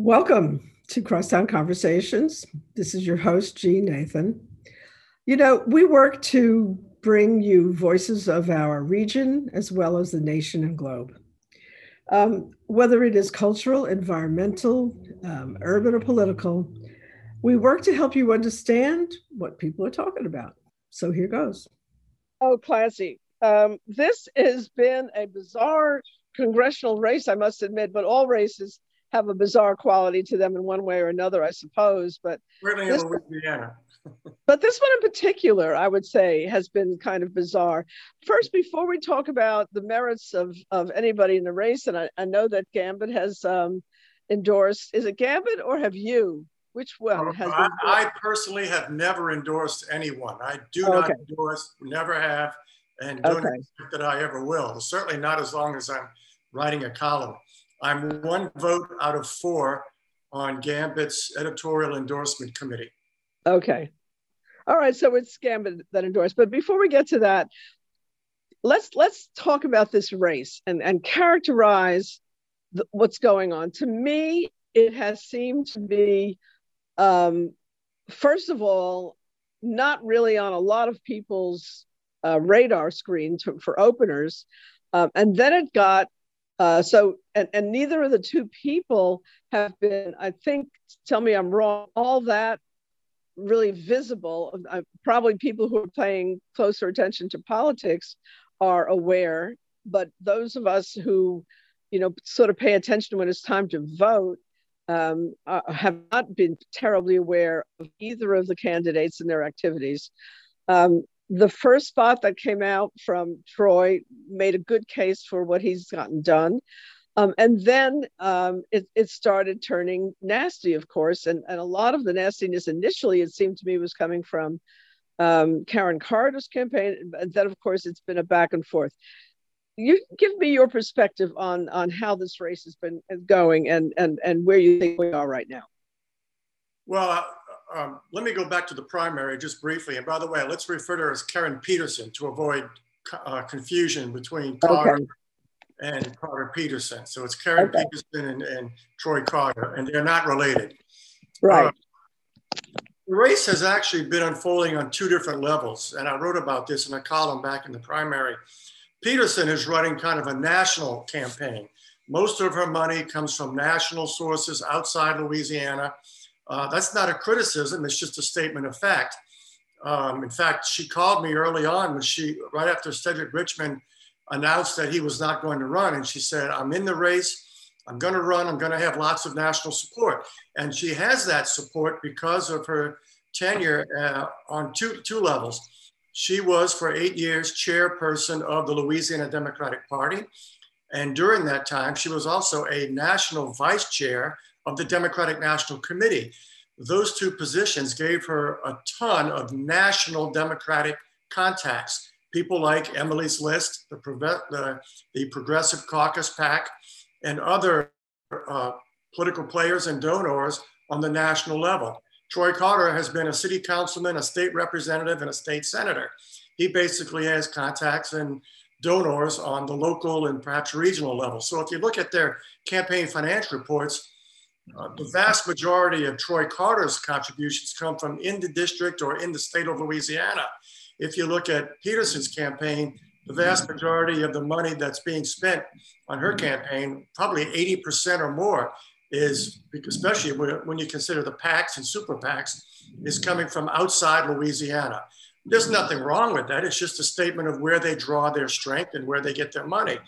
Welcome to Crosstown Conversations. This is your host, Jeanne Nathan. You know, we work to bring you voices of our region as well as the nation and globe. Um, whether it is cultural, environmental, um, urban, or political, we work to help you understand what people are talking about. So here goes. Oh, classy. Um, this has been a bizarre congressional race, I must admit, but all races have a bizarre quality to them in one way or another, I suppose. But Louisiana. but this one in particular, I would say, has been kind of bizarre. First, before we talk about the merits of, of anybody in the race, and I, I know that Gambit has um, endorsed, is it Gambit or have you? Which one has I, I, personally have never endorsed anyone. I do oh, not endorse, never have, and don't okay. expect that I ever will. Certainly not as long as I'm writing a column. I'm one vote out of four on Gambit's editorial endorsement committee. Okay. All right, so it's Gambit that endorsed. But before we get to that, let's let's talk about this race and and characterize the, what's going on. To me, it has seemed to be, um, first of all, not really on a lot of people's uh, radar screen to, for openers, um, and then it got uh, so, and, and neither of the two people have been, I think, tell me I'm wrong, all that really visible. Uh, probably people who are paying closer attention to politics are aware, but those of us who, you know, sort of pay attention when it's time to vote um, uh, have not been terribly aware of either of the candidates and their activities. Um, the first spot that came out from Troy made a good case for what he's gotten done. Um, and then um, it, it, started turning nasty, of course. And, and a lot of the nastiness initially, it seemed to me, was coming from um, Karen Carter's campaign. And then, of course, it's been a back and forth. You give me your perspective on, on how this race has been going and, and, and where you think we are right now. Well, um, let me go back to the primary just briefly. And by the way, let's refer to her as Karen Peterson to avoid uh, confusion between Carter okay. and Carter Peterson. So it's Karen okay. Peterson and, and, Troy Carter, and they're not related. Right. Uh, the race has actually been unfolding on two different levels. And I wrote about this in a column back in the primary. Peterson is running kind of a national campaign. Most of her money comes from national sources outside Louisiana. Uh, that's not a criticism, it's just a statement of fact. Um, in fact, she called me early on when she, right after Cedric Richmond announced that he was not going to run. And she said, I'm in the race. I'm going to run. I'm going to have lots of national support. And she has that support because of her tenure uh, on two, two levels. She was for eight years chairperson of the Louisiana Democratic Party. And during that time, she was also a national vice chair of the Democratic National Committee. Those two positions gave her a ton of national Democratic contacts. People like Emily's List, the, the, the Progressive Caucus PAC, and other uh, political players and donors on the national level. Troy Carter has been a city councilman, a state representative, and a state senator. He basically has contacts and donors on the local and perhaps regional level. So if you look at their campaign finance reports, uh, the vast majority of Troy Carter's contributions come from in the district or in the state of Louisiana. If you look at Peterson's campaign, the vast majority of the money that's being spent on her campaign, probably 80% or more, is especially when you consider the PACs and super PACs, is coming from outside Louisiana. There's nothing wrong with that. It's just a statement of where they draw their strength and where they get their money.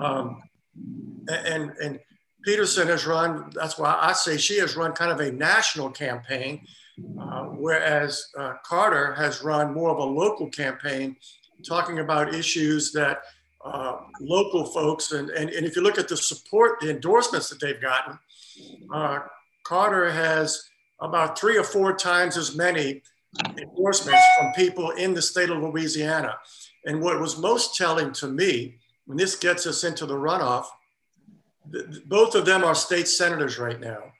Um, and, and Peterson has run, that's why I say she has run kind of a national campaign, uh, whereas uh, Carter has run more of a local campaign talking about issues that uh, local folks, and, and, and if you look at the support, the endorsements that they've gotten, uh, Carter has about three or four times as many endorsements from people in the state of Louisiana. And what was most telling to me, and this gets us into the runoff, both of them are state senators right now.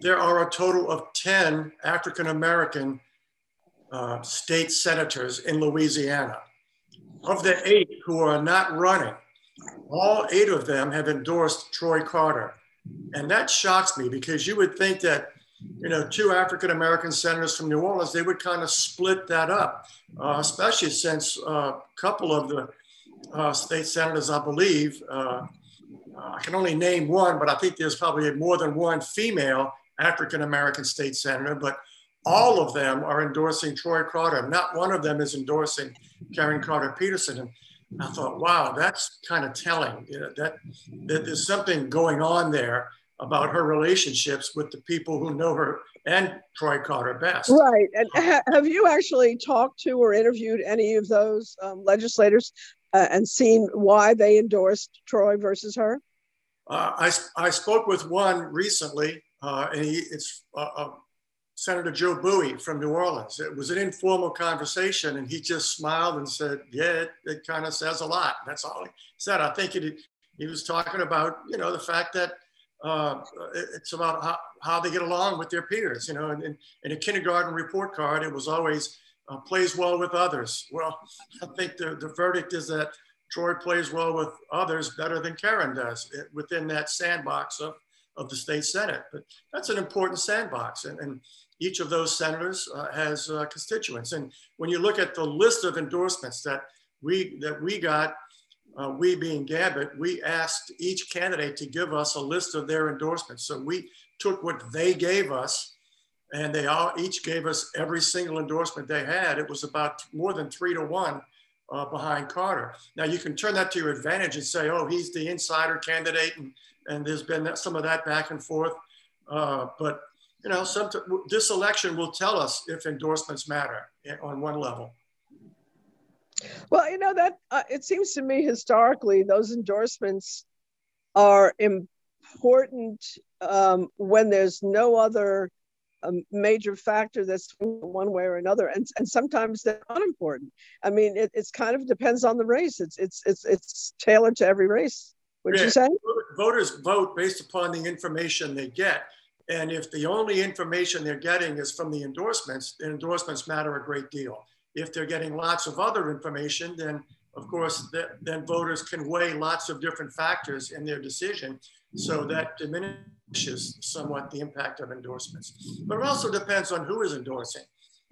There are a total of 10 African American uh, state senators in Louisiana. Of the eight who are not running, all eight of them have endorsed Troy Carter. And that shocks me because you would think that, you know, two African American senators from New Orleans, they would kind of split that up, uh, especially since uh, a couple of the uh, state senators, I believe, uh, I can only name one, but I think there's probably more than one female African American state senator, but all of them are endorsing Troy Carter. Not one of them is endorsing Karen Carter Peterson. And I thought, wow, that's kind of telling. You know, that, that there's something going on there about her relationships with the people who know her and Troy Carter best. Right. And ha- have you actually talked to or interviewed any of those um, legislators uh, and seen why they endorsed Troy versus her? Uh, I, I spoke with one recently, uh, and he, it's uh, uh, Senator Joe Bouie from New Orleans. It was an informal conversation, and he just smiled and said, "Yeah, it, it kind of says a lot." That's all he said. I think it, he was talking about, you know, the fact that uh, it's about how, how they get along with their peers. You know, and in a kindergarten report card, it was always uh, plays well with others. Well, I think the, the verdict is that Troy plays well with others better than Karen does eh, within that sandbox of, of the state Senate. But that's an important sandbox. And, and each of those senators uh, has uh, constituents. And when you look at the list of endorsements that we, that we got, uh, we being Gambit, we asked each candidate to give us a list of their endorsements. So we took what they gave us and they all each gave us every single endorsement they had. It was about more than three to one uh, behind Carter. Now you can turn that to your advantage and say, oh, he's the insider candidate, and, and there's been some of that back and forth. Uh, but you know, some, this election will tell us if endorsements matter on one level. Well, you know that uh, it seems to me historically those endorsements are important um, when there's no other a major factor that's one way or another and, and sometimes they're unimportant. I mean it, it's kind of depends on the race. It's it's it's, it's tailored to every race. Would yeah. you say voters vote based upon the information they get. And if the only information they're getting is from the endorsements the endorsements matter a great deal. If they're getting lots of other information then of course then voters can weigh lots of different factors in their decision so that diminishes somewhat the impact of endorsements. But it also depends on who is endorsing.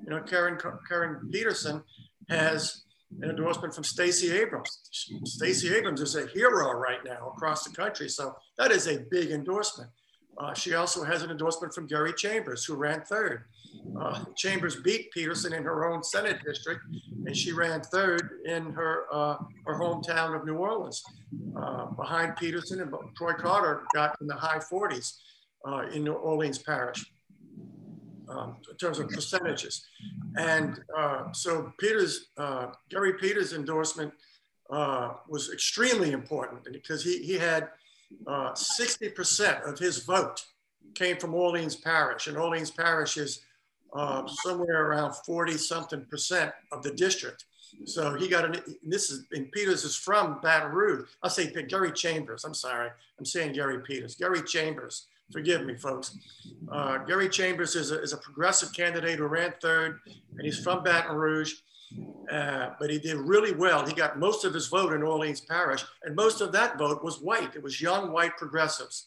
You know, Karen, Karen Peterson has an endorsement from Stacey Abrams. Stacey Abrams is a hero right now across the country. So that is a big endorsement. Uh, she also has an endorsement from Gary Chambers, who ran third. Uh, Chambers beat Peterson in her own Senate district, and she ran third in her uh, her hometown of New Orleans. Uh, behind Peterson and Troy Carter got in the high 40s uh, in New Orleans Parish um, in terms of percentages. And uh, so Peters, Gary Peters' endorsement was extremely important because he, he had 60% of his vote came from Orleans Parish, and Orleans Parish is uh, somewhere around 40 something percent of the district. So he got an, this is, and Peters is from Baton Rouge. I'll say Gary Chambers. I'm sorry. I'm saying Gary Peters. Gary Chambers. Forgive me, folks. Uh, Gary Chambers is a, is a progressive candidate who ran third, and he's from Baton Rouge. Uh, but he did really well. He got most of his vote in Orleans Parish, and most of that vote was white. It was young white progressives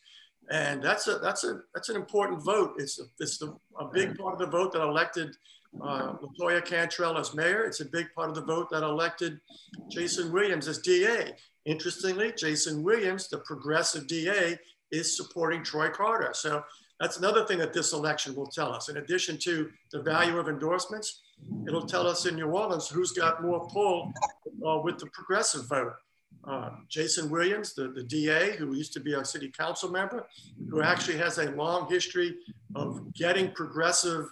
and that's a that's a that's an important vote. It's a, it's the, a big part of the vote that elected uh, LaToya Cantrell as mayor. It's a big part of the vote that elected Jason Williams as DA. Interestingly, Jason Williams, the progressive DA, is supporting Troy Carter. So that's another thing that this election will tell us. In addition to the value of endorsements, it'll tell us in New Orleans who's got more pull uh, with the progressive vote uh, Jason Williams, the, the DA, who used to be a city council member, who actually has a long history of getting progressive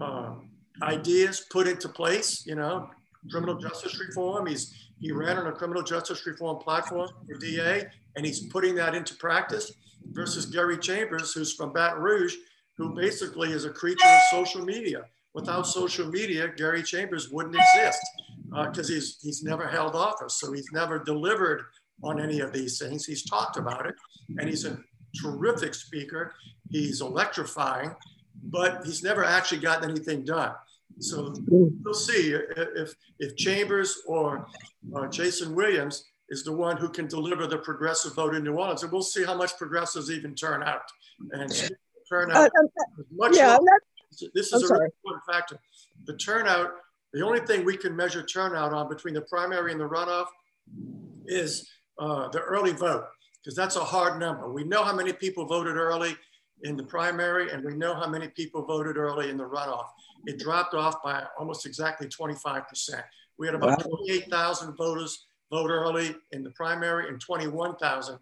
uh, ideas put into place, you know, criminal justice reform. He's, he ran on a criminal justice reform platform for DA, and he's putting that into practice versus Gary Chambers, who's from Baton Rouge, who basically is a creature of social media. Without social media, Gary Chambers wouldn't exist because uh, he's he's never held office, so he's never delivered on any of these things. He's talked about it, and he's a terrific speaker. He's electrifying, but he's never actually gotten anything done. So we'll see if if Chambers or uh, Jason Williams is the one who can deliver the progressive vote in New Orleans. And we'll see how much progressives even turn out. And turnout uh, much yeah, This is I'm a really important factor. The turnout, the only thing we can measure turnout on between the primary and the runoff is uh, the early vote, because that's a hard number. We know how many people voted early in the primary, and we know how many people voted early in the runoff. It dropped off by almost exactly 25%. We had about wow. 28,000 voters vote early in the primary and 21,000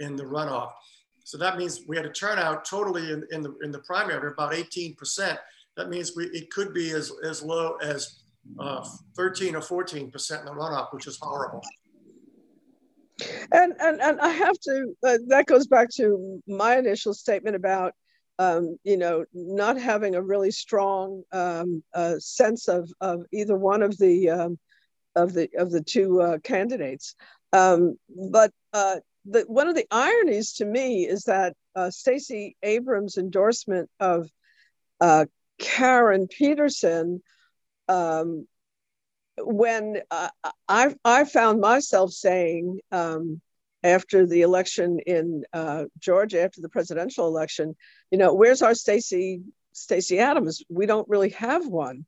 in the runoff. So that means we had a turnout totally in, in, the, in the primary about 18%. That means we, it could be as, as low as uh, 13 or 14% in the runoff, which is horrible. And, and, and I have to, uh, that goes back to my initial statement about, um, you know, not having a really strong um, uh, sense of, of either one of the, um, of the, of the two uh, candidates. Um, but uh, the, one of the ironies to me is that uh, Stacey Abrams' endorsement of uh, Karen Peterson um, when uh, I, I found myself saying um, after the election in uh, Georgia, after the presidential election, you know, where's our Stacey Stacey Adams? We don't really have one,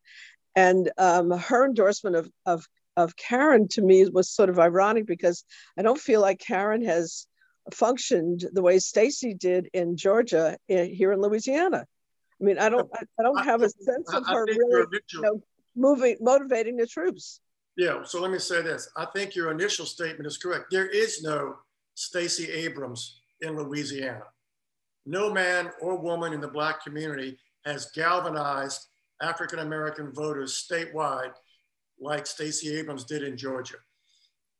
and um, her endorsement of, of of Karen to me was sort of ironic because I don't feel like Karen has functioned the way Stacey did in Georgia in, eh, here in Louisiana. I mean, I don't I, I don't have a sense of her really you know, moving, motivating the troops. Yeah, so let me say this. I think your initial statement is correct. There is no Stacey Abrams in Louisiana. No man or woman in the Black community has galvanized African American voters statewide like Stacey Abrams did in Georgia.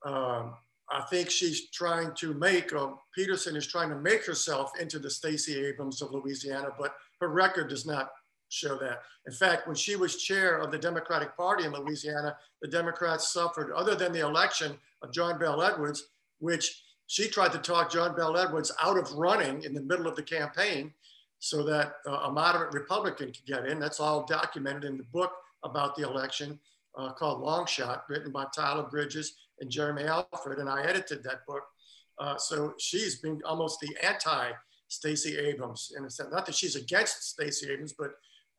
Um, I think she's trying to make, or Peterson is trying to make herself into the Stacey Abrams of Louisiana, but her record does not show that. In fact, when she was chair of the Democratic Party in Louisiana, the Democrats suffered, other than the election of John Bel Edwards, which she tried to talk John Bel Edwards out of running in the middle of the campaign so that uh, a moderate Republican could get in. That's all documented in the book about the election uh, called Long Shot, written by Tyler Bridges and Jeremy Alford, and I edited that book. Uh, so she's been almost the anti Stacey Abrams in a sense. Not that she's against Stacey Abrams, but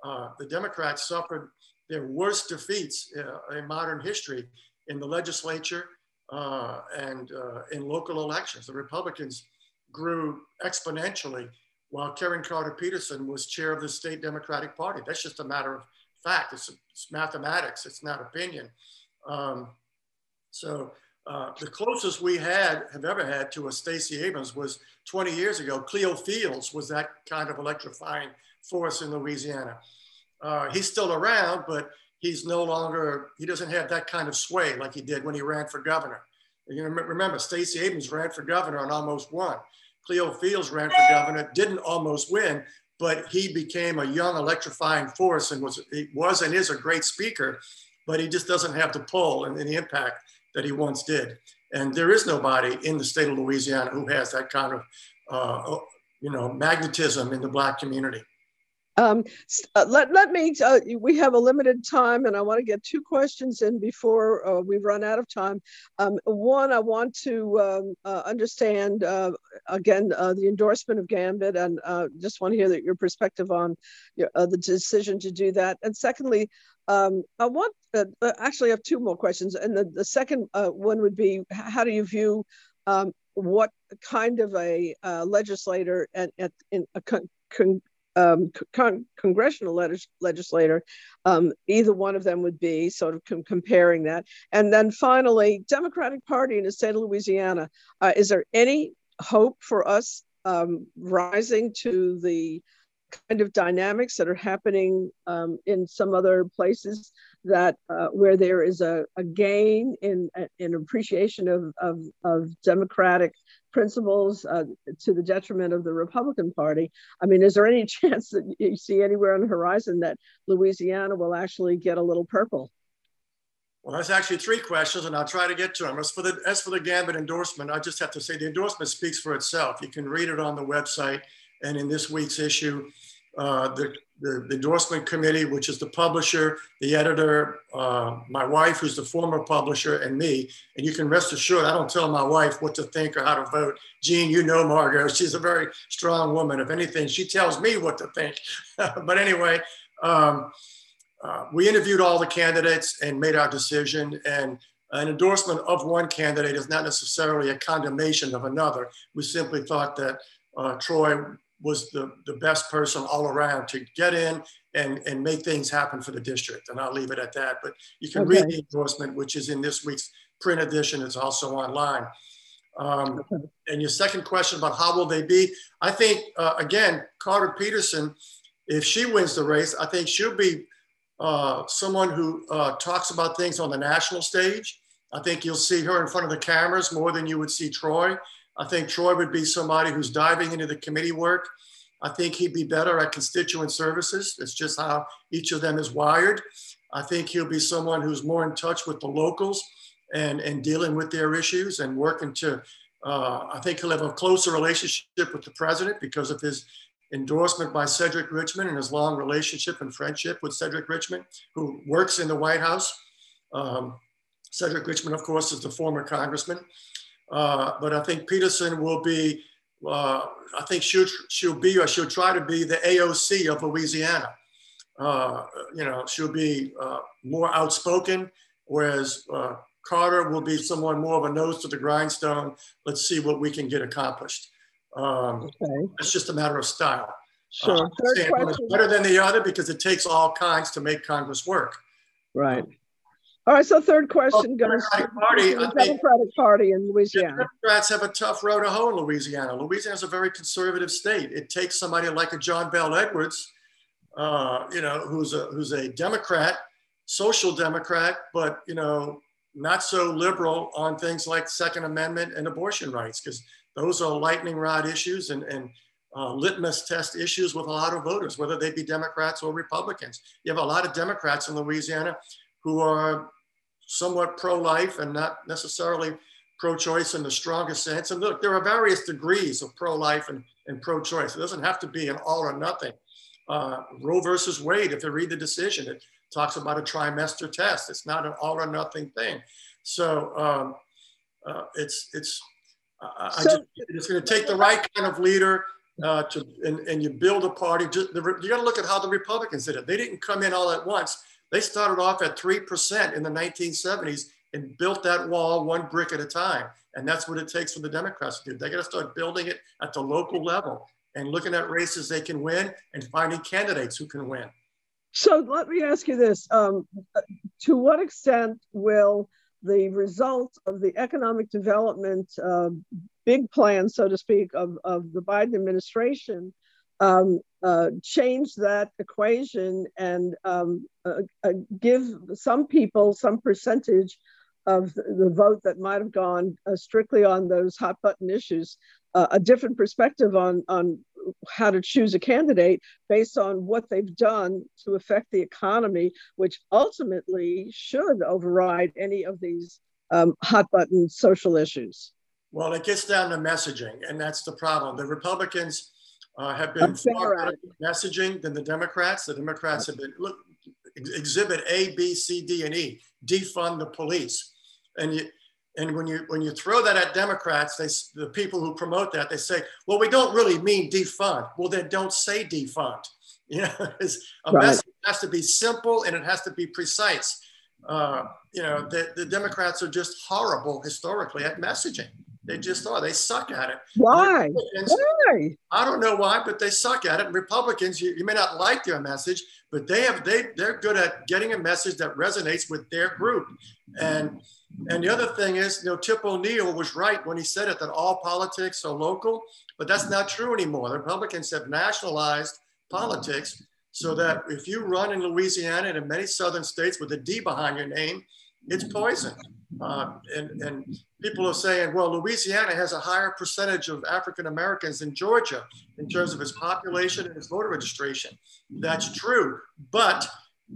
uh, the Democrats suffered their worst defeats uh, in modern history in the legislature uh, and uh, in local elections. The Republicans grew exponentially while Karen Carter Peterson was chair of the state Democratic Party. That's just a matter of fact. It's, it's mathematics. It's not opinion. Um, so uh, the closest we had have ever had to a Stacey Abrams was 20 years ago. Cleo Fields was that kind of electrifying force in Louisiana. Uh, he's still around, but he's no longer, he doesn't have that kind of sway like he did when he ran for governor. You know, remember, Stacey Abrams ran for governor and almost won. Cleo Fields ran for governor, didn't almost win, but he became a young electrifying force and was, he was and is a great speaker, but he just doesn't have the pull and, and the impact that he once did. And there is nobody in the state of Louisiana who has that kind of, uh, you know, magnetism in the Black community. Um, uh, let, let me, uh, we have a limited time and I want to get two questions in before uh, we run out of time. Um, one, I want to um, uh, understand, uh, again, uh, the endorsement of Gambit and just want to hear that your perspective on your, the decision to do that. And secondly, um, I want, actually I have two more questions. And the, the second one would be, how do you view um, what kind of a legislator at, at in a con- con- um, con- congressional legislator, um, either one of them would be sort of com- comparing that. And then finally, Democratic Party in the state of Louisiana, uh, is there any hope for us um, rising to the kind of dynamics that are happening um, in some other places that uh, where there is a, a gain in, in appreciation of, of, of democratic principles uh, to the detriment of the Republican Party. I mean, is there any chance that you see anywhere on the horizon that Louisiana will actually get a little purple? Well, that's actually three questions, and I'll try to get to them. As for the as for the Gambit endorsement, I just have to say the endorsement speaks for itself. You can read it on the website, and in this week's issue, uh, the the, the, endorsement committee, which is the publisher, the editor, uh, my wife, who's the former publisher, and me. And you can rest assured, I don't tell my wife what to think or how to vote. Jean, you know Margo, she's a very strong woman. If anything, she tells me what to think. but anyway, um, uh, we interviewed all the candidates and made our decision. And an endorsement of one candidate is not necessarily a condemnation of another. We simply thought that uh, Troy was the, the best person all around to get in and, and make things happen for the district. And I'll leave it at that. But you can okay. read the endorsement, which is in this week's print edition. It's also online. Um, okay. And your second question about how will they be? I think, uh, again, Carter Peterson, if she wins the race, I think she'll be uh, someone who uh, talks about things on the national stage. I think you'll see her in front of the cameras more than you would see Troy. I think Troy would be somebody who's diving into the committee work. I think he'd be better at constituent services. It's just how each of them is wired. I think he'll be someone who's more in touch with the locals and, and dealing with their issues and working to, uh, I think he'll have a closer relationship with the president because of his endorsement by Cedric Richmond and his long relationship and friendship with Cedric Richmond, who works in the White House. Um, Cedric Richmond, of course, is the former congressman. Uh, but I think Peterson will be, uh, I think she'll, she'll be or she'll try to be the AOC of Louisiana. Uh, you know, she'll be uh, more outspoken, whereas uh, Carter will be someone more of a nose to the grindstone. Let's see what we can get accomplished. Um, okay. It's just a matter of style. Sure. Third question. Better than the other because it takes all kinds to make Congress work. Right. All right, so third question well, goes to Party, the Democratic Party in Louisiana. Democrats have a tough road to hoe in Louisiana. Louisiana is a very conservative state. It takes somebody like a John Bel Edwards, uh, you know, who's a who's a Democrat, social Democrat, but you know, not so liberal on things like Second Amendment and abortion rights, because those are lightning rod issues and and uh, litmus test issues with a lot of voters, whether they be Democrats or Republicans. You have a lot of Democrats in Louisiana who are somewhat pro-life and not necessarily pro-choice in the strongest sense. And look, there are various degrees of pro-life and, and pro-choice. It doesn't have to be an all or nothing. Uh, Roe versus Wade, if you read the decision, it talks about a trimester test. It's not an all or nothing thing. So um, uh, it's it's uh, so, just, it's going to take the right kind of leader uh, to and, and you build a party. Just, the, you got to look at how the Republicans did it. They didn't come in all at once. They started off at 3% in the 1970s and built that wall one brick at a time. And that's what it takes for the Democrats to do. They got to start building it at the local level and looking at races they can win and finding candidates who can win. So let me ask you this um, To what extent will the result of the economic development uh, big plan, so to speak, of, of the Biden administration um, uh, change that equation and um, uh, uh, give some people some percentage of the vote that might have gone uh, strictly on those hot button issues, uh, a different perspective on, on how to choose a candidate based on what they've done to affect the economy, which ultimately should override any of these um, hot button social issues. Well, it gets down to messaging, and that's the problem. The Republicans uh, have been far better messaging than the Democrats. The Democrats have been look exhibit A, B, C, D, and E. Defund the police, and you and when you when you throw that at Democrats, they the people who promote that they say, well, we don't really mean defund. Well, then don't say defund. You know, a right. message has to be simple and it has to be precise. Uh, you know, the, the Democrats are just horrible historically at messaging. They just are. They suck at it. Why? Why? I don't know why, but they suck at it. And Republicans, you, you may not like their message, but they have they they're good at getting a message that resonates with their group. And and the other thing is, you know, Tip O'Neill was right when he said it that all politics are local, but that's not true anymore. The Republicans have nationalized politics so that if you run in Louisiana and in many southern states with a D behind your name, it's poison. Uh, and, and people are saying, well, Louisiana has a higher percentage of African Americans than Georgia in terms of its population and its voter registration. That's true. But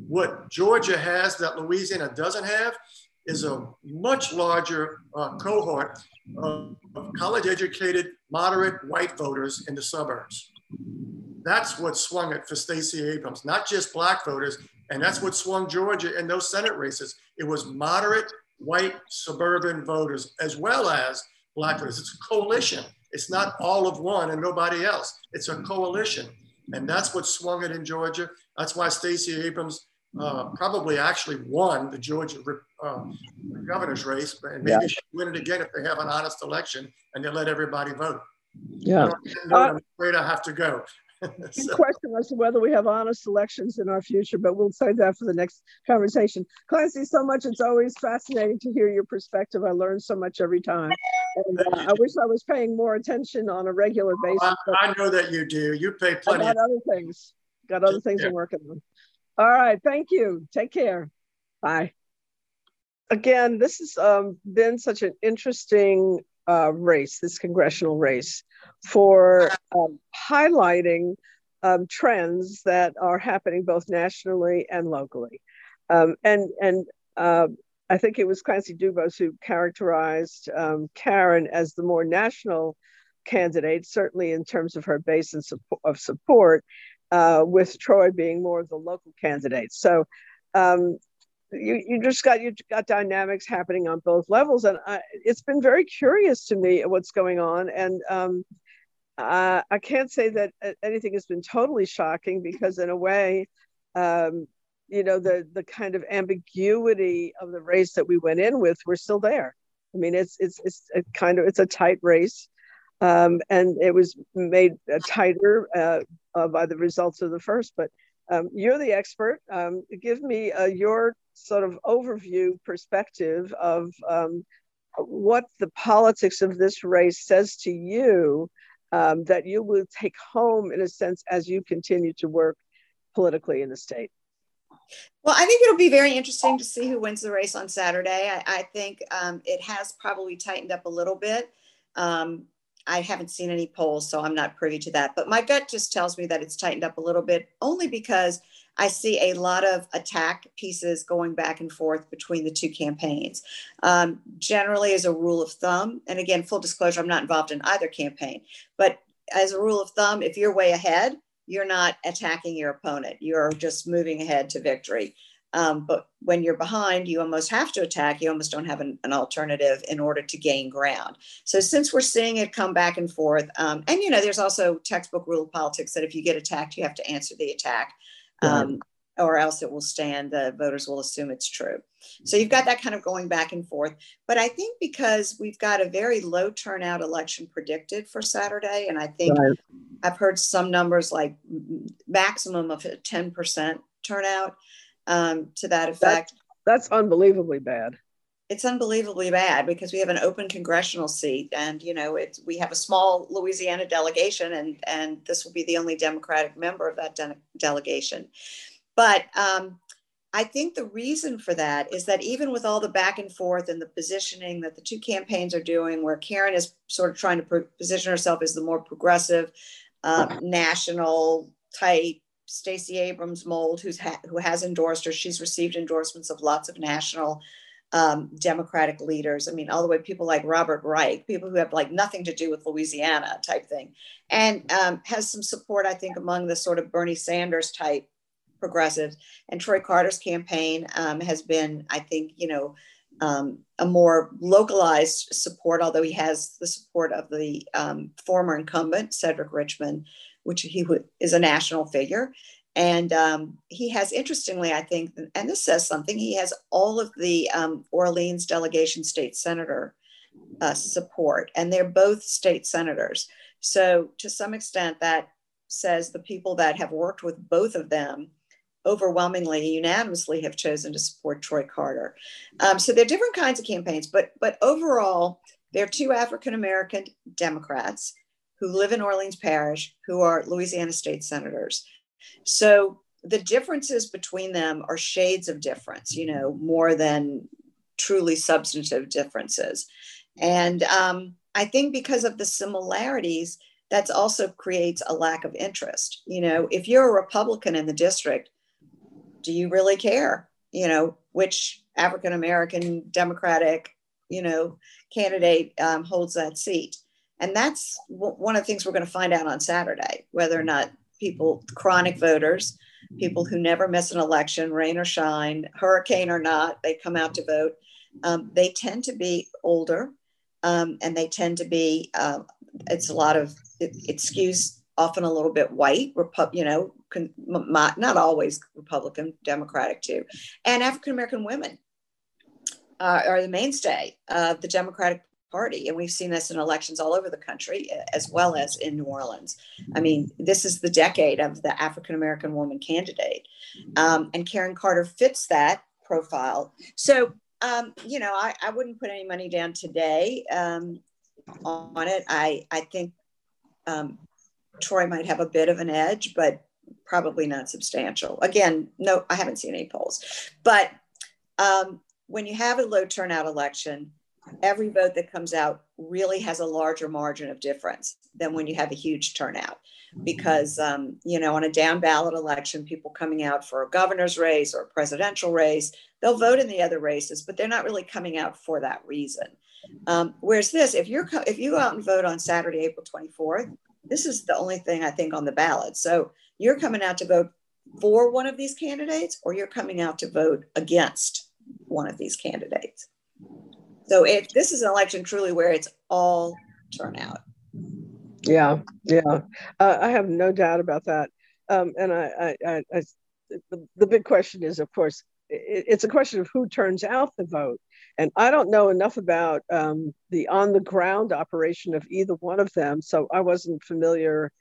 what Georgia has that Louisiana doesn't have is a much larger uh, cohort of college educated, moderate white voters in the suburbs. That's what swung it for Stacey Abrams, not just black voters. And that's what swung Georgia in those Senate races. It was moderate white suburban voters as well as black voters. It's a coalition. It's not all of one and nobody else. It's a coalition. And that's what swung it in Georgia. That's why Stacey Abrams uh, probably actually won the Georgia uh, governor's race, and maybe yeah. she'll win it again if they have an honest election and they let everybody vote. Yeah. I uh, I'm afraid I have to go. so. question as to whether we have honest elections in our future, but we'll save that for the next conversation. Clancy, so much. It's always fascinating to hear your perspective. I learn so much every time. And uh, I wish I was paying more attention on a regular basis. I, I know that you do. You pay plenty. I got other things. Got other things yeah. I'm working on. All right. Thank you. Take care. Bye. Again, this has um, been such an interesting uh, race, this congressional race, for um, highlighting um, trends that are happening both nationally and locally. Um, and and uh, I think it was Clancy DuBos who characterized um, Karen as the more national candidate, certainly in terms of her base and of support, uh, with Troy being more of the local candidate. So um, you, you just got you got dynamics happening on both levels, and I, it's been very curious to me what's going on. And um, uh, I can't say that anything has been totally shocking because, in a way, um, you know, the the kind of ambiguity of the race that we went in with, we're still there. I mean, it's it's it's a kind of it's a tight race. Um, and it was made uh, tighter uh, uh, by the results of the first. But um, you're the expert. Um, give me uh, your sort of overview perspective of um, what the politics of this race says to you um, that you will take home, in a sense, as you continue to work politically in the state. Well, I think it'll be very interesting to see who wins the race on Saturday. I, I think um, it has probably tightened up a little bit. Um, I haven't seen any polls, so I'm not privy to that. But my gut just tells me that it's tightened up a little bit, only because I see a lot of attack pieces going back and forth between the two campaigns. Um, generally, as a rule of thumb, and again, full disclosure, I'm not involved in either campaign, but as a rule of thumb, if you're way ahead, you're not attacking your opponent, you're just moving ahead to victory. Um, but when you're behind, you almost have to attack. You almost don't have an, an, alternative in order to gain ground. So since we're seeing it come back and forth, um, and you know, there's also textbook rule of politics that if you get attacked, you have to answer the attack, um, or else it will stand. The voters will assume it's true. So you've got that kind of going back and forth. But I think because we've got a very low turnout election predicted for Saturday, and I think right. I've heard some numbers like maximum of 10% turnout um, to that effect. That's, that's unbelievably bad. It's unbelievably bad because we have an open congressional seat, and you know, it's we have a small Louisiana delegation, and and this will be the only Democratic member of that de- delegation. But um, I think the reason for that is that even with all the back and forth and the positioning that the two campaigns are doing, where Karen is sort of trying to position herself as the more progressive, uh, national type Stacey Abrams mold, who's ha- who has endorsed her. She's received endorsements of lots of national um, Democratic leaders. I mean, all the way people like Robert Reich, people who have like nothing to do with Louisiana type thing, and um, has some support, I think, among the sort of Bernie Sanders type progressives. And Troy Carter's campaign um, has been, I think, you know, um, a more localized support, although he has the support of the um, former incumbent, Cedric Richmond, which he is a national figure. And um, he has, interestingly, I think, and this says something, he has all of the um, Orleans delegation state senator uh, support, and they're both state senators. So, to some extent, that says the people that have worked with both of them overwhelmingly unanimously have chosen to support Troy Carter. Um, so they're different kinds of campaigns, but but overall, they're two African American Democrats who live in Orleans Parish, who are Louisiana state senators. So the differences between them are shades of difference, you know, more than truly substantive differences. And um, I think because of the similarities, that also creates a lack of interest. You know, if you're a Republican in the district, do you really care? You know, which African American Democratic, you know, candidate um, holds that seat? And that's one of the things we're going to find out on Saturday, whether or not people, chronic voters, people who never miss an election, rain or shine, hurricane or not, they come out to vote. Um, they tend to be older um, and they tend to be, uh, it's a lot of, it, it, skews often a little bit white, Repu- you know, con- not always Republican, Democratic too. And African American women uh, are the mainstay of the Democratic Party. And we've seen this in elections all over the country, as well as in New Orleans. I mean, this is the decade of the African American woman candidate. Um, and Karen Carter fits that profile. So, um, you know, I, I, wouldn't put any money down today um, on it. I, I think um, Troy might have a bit of an edge, but probably not substantial. Again, no, I haven't seen any polls. But um, when you have a low turnout election, every vote that comes out really has a larger margin of difference than when you have a huge turnout. Because um, you know on a down ballot election people coming out for a governor's race or a presidential race they'll vote in the other races but they're not really coming out for that reason. Um, whereas this if you're if you go out and vote on saturday april 24th this is the only thing i think on the ballot. So you're coming out to vote for one of these candidates or you're coming out to vote against one of these candidates so it, this is an election truly where it's all turnout. Yeah, yeah, uh, I have no doubt about that. Um, and I, I, I, I the, the, big question is, of course, it, it's a question of who turns out the vote. And I don't know enough about um, the on the ground operation of either one of them, so I wasn't familiar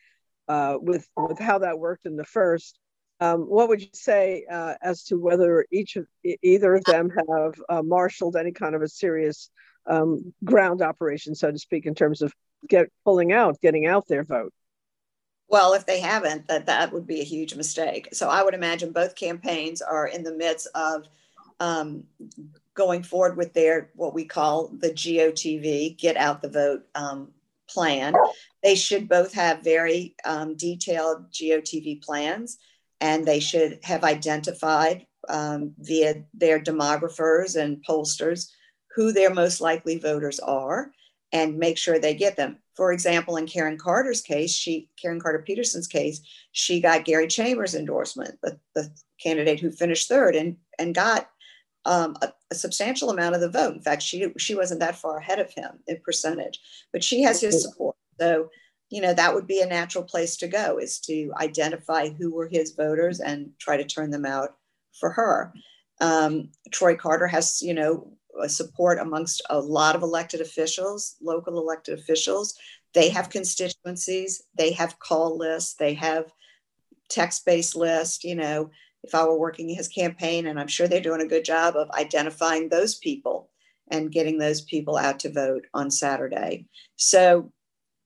uh, with with how that worked in the first. Um, what would you say uh, as to whether each of either of them have uh, marshaled any kind of a serious um, ground operation, so to speak, in terms of get pulling out, getting out their vote? Well, if they haven't, that that would be a huge mistake. So I would imagine both campaigns are in the midst of um, going forward with their what we call the GOTV, get out the vote um, plan. They should both have very um, detailed GOTV plans and they should have identified um, via their demographers and pollsters who their most likely voters are and make sure they get them. For example, in Karen Carter's case, she Karen Carter Peterson's case, she got Gary Chambers' endorsement, the, the candidate who finished third and and got um, a, a, substantial amount of the vote. In fact, she she wasn't that far ahead of him in percentage, but she has his support. So you know that would be a natural place to go is to identify who were his voters and try to turn them out for her. Um, troy carter has you know support amongst a lot of elected officials local elected officials. They have constituencies they have call lists they have text-based lists you know. If i were working his campaign and i'm sure they're doing a good job of identifying those people and getting those people out to vote on saturday. So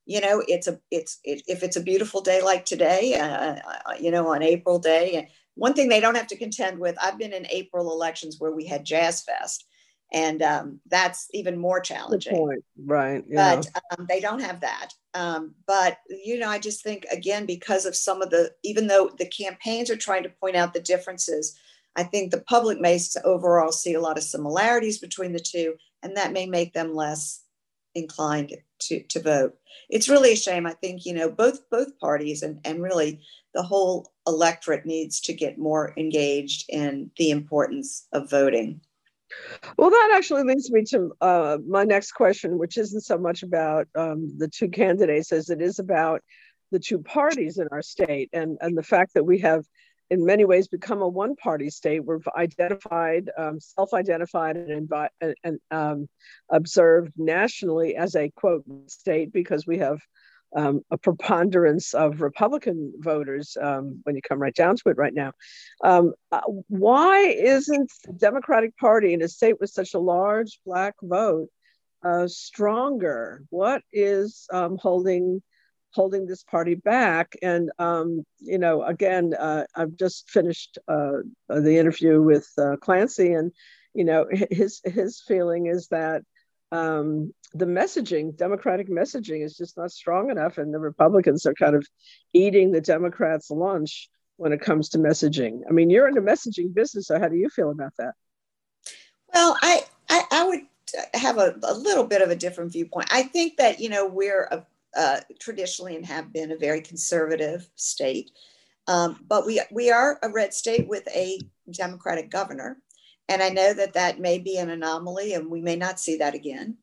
you know it's a it's it, if it's a beautiful day like today uh, uh, you know on april day one thing they don't have to contend with i've been in april elections where we had jazz fest and um, that's even more challenging. Right yeah. but um, they don't have that. Um, but you know i just think again because of some of the even though the campaigns are trying to point out the differences i think the public may overall see a lot of similarities between the two and that may make them less inclined to, to vote. It's really a shame. I think, you know, both both parties and, and really the whole electorate needs to get more engaged in the importance of voting. Well, that actually leads me to uh, my next question, which isn't so much about um, the two candidates as it is about the two parties in our state and, and the fact that we have in many ways become a one party state. We've identified, um, self identified, and, and um, observed nationally as a quote state because we have um, a preponderance of Republican voters um, when you come right down to it right now. Um, uh, why isn't the Democratic Party in a state with such a large Black vote uh, stronger? What is um, holding? Holding this party back. And, um, you know, again, uh, I've just finished uh, the interview with uh, Clancy, and, you know, his, his feeling is that um, the messaging, Democratic messaging, is just not strong enough, and the Republicans are kind of eating the Democrats' lunch when it comes to messaging. I mean, you're in the messaging business, so how do you feel about that? Well, I, I, I would have a, a little bit of a different viewpoint. I think that, you know, we're a uh, traditionally and have been a very conservative state. Um, but we, we are a red state with a Democratic governor. And I know that that may be an anomaly and we may not see that again,